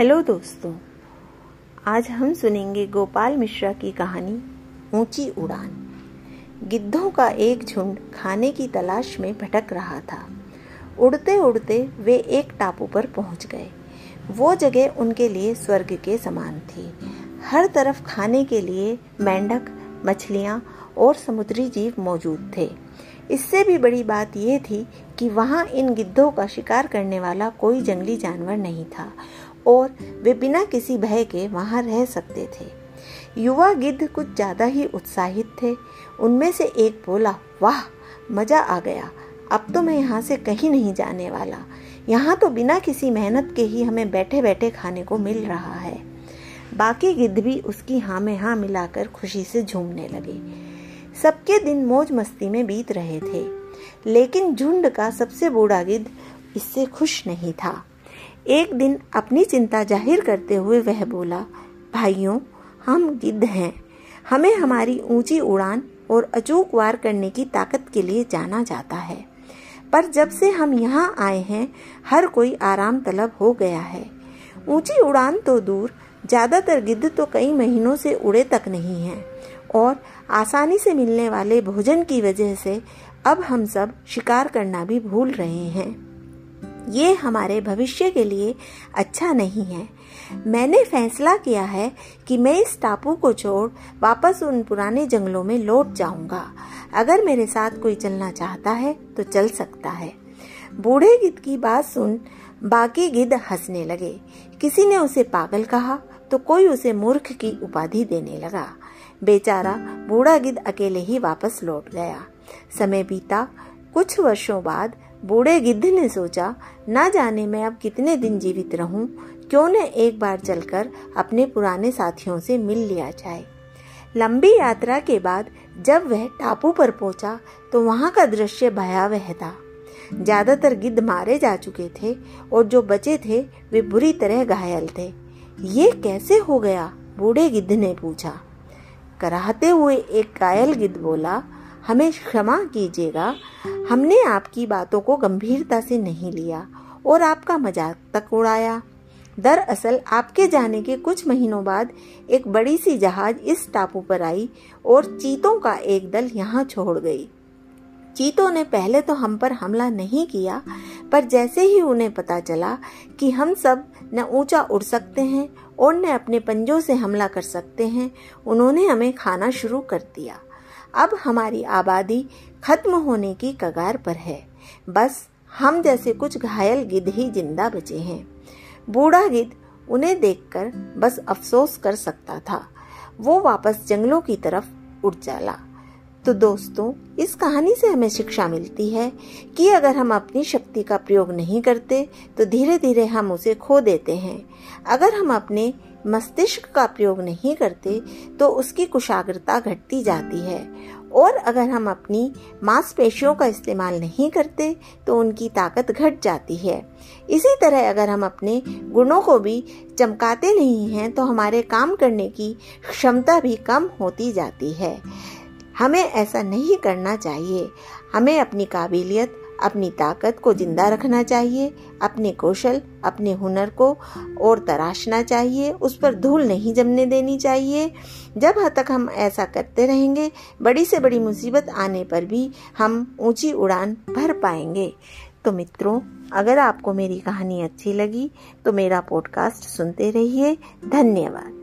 Hello दोस्तों, आज हम सुनेंगे गोपाल मिश्रा की कहानी, ऊँची उड़ान। गिद्धों का एक झुंड खाने की तलाश में भटक रहा था। उड़ते उड़ते वे एक टापू पर पहुँच गए। वो जगह उनके लिए स्वर्ग के समान थी। हर तरफ़ खाने के लिए मेंढक, मछलियाँ और समुद्री जीव मौजूद थे। इससे भी बड़ी बात यह थी कि वहाँ इन गिद्धों का शिकार करने वाला कोई जंगली जानवर नहीं था। और वे बिना किसी भय के वहाँ रह सकते थे। युवा गिद्ध कुछ ज़्यादा ही उत्साहित थे। उनमें से एक बोला, वाह, मज़ा आ गया। अब तो मैं यहाँ से कहीं नहीं जाने वाला। यहाँ तो बिना किसी मेहनत के ही हमें बैठे बैठे खाने को मिल रहा है। बाकी गिद्ध भी उसकी हाँ में हाँ मिलाकर खुशी से झूमने लगे। सबके दिन मौज मस्ती में बीत रहे थे। लेकिन झुंड का सबसे बूढ़ा गिद्ध इससे खुश नहीं था। एक दिन अपनी चिंता ज़ाहिर करते हुए वह बोला, भाइयों, हम गिद्ध हैं। हमें हमारी ऊँची उड़ान और अचूक वार करने की ताकत के लिए जाना जाता है। पर जब से हम यहाँ आए हैं, हर कोई आराम तलब हो गया है। ऊँची उड़ान तो दूर, ज़्यादातर गिद्ध तो कई महीनों से उड़े तक नहीं हैं। और आसानी से मिलने वाले भोजन की वजह से अब हम सब शिकार करना भी भूल रहे हैं। ये हमारे भविष्य के लिए अच्छा नहीं है। मैंने फैसला किया है कि मैं इस टापू को छोड़ वापस उन पुराने जंगलों में लौट जाऊँगा। अगर मेरे साथ कोई चलना चाहता है तो चल सकता है। बूढ़े गिद्ध की बात सुन बाकी गिद्ध हंसने लगे। किसी ने उसे पागल कहा तो कोई उसे मूर्ख की उपाधि देने लगा। बेचारा बूढ़ा गिद्ध अकेले ही वापस लौट गया। समय बीता कुछ वर्षों बाद बूढ़े गिद्ध ने सोचा, ना जाने मैं अब कितने दिन जीवित रहूँ, क्यों न एक बार चलकर अपने पुराने साथियों से मिल लिया जाए? लंबी यात्रा के बाद जब वह टापू पर पहुँचा तो वहाँ का दृश्य भयावह था। ज़्यादातर गिद्ध मारे जा चुके थे और जो बचे थे, वे बुरी तरह घायल थे। ये कैसे हो गया? बूढ़े गिद्ध ने पूछा। कराहते हुए एक घायल गिद्ध बोला हमें क्षमा कीजिएगा। हमने आपकी बातों को गंभीरता से नहीं लिया और आपका मज़ाक तक उड़ाया। दरअसल आपके जाने के कुछ महीनों बाद एक बड़ी सी जहाज़ इस टापू पर आई और चीतों का एक दल यहाँ छोड़ गई। चीतों ने पहले तो हम पर हमला नहीं किया, पर जैसे ही उन्हें पता चला कि हम सब न ऊँचा उड़ सकते हैं और न अपने पंजों से हमला कर सकते हैं, उन्होंने हमें खाना शुरू कर दिया। अब हमारी आबादी खत्म होने की कगार पर है। बस हम जैसे कुछ घायल गिद्ध ही ज़िंदा बचे हैं। बूढ़ा गिद्ध उन्हें देखकर बस अफसोस कर सकता था। वो वापस जंगलों की तरफ़ उड़ चला तो दोस्तों, इस कहानी से हमें शिक्षा मिलती है कि अगर हम अपनी शक्ति का प्रयोग नहीं करते तो धीरे धीरे हम उसे खो देते हैं। अगर हम अपने मस्तिष्क का प्रयोग नहीं करते तो उसकी कुशाग्रता घटती जाती है। और अगर हम अपनी मांसपेशियों का इस्तेमाल नहीं करते तो उनकी ताकत घट जाती है। इसी तरह अगर हम अपने गुणों को भी चमकाते नहीं हैं तो हमारे काम करने की क्षमता भी कम होती जाती है। हमें ऐसा नहीं करना चाहिए। हमें अपनी काबिलियत अपनी ताकत को ज़िंदा रखना चाहिए, अपने कौशल, अपने हुनर को और तराशना चाहिए, उस पर धूल नहीं जमने देनी चाहिए। जब हद तक हम ऐसा करते रहेंगे, बड़ी से बड़ी मुसीबत आने पर भी हम ऊँची उड़ान भर पाएँगे। तो मित्रों, अगर आपको मेरी कहानी अच्छी लगी तो मेरा पॉडकास्ट सुनते रहिए। धन्यवाद।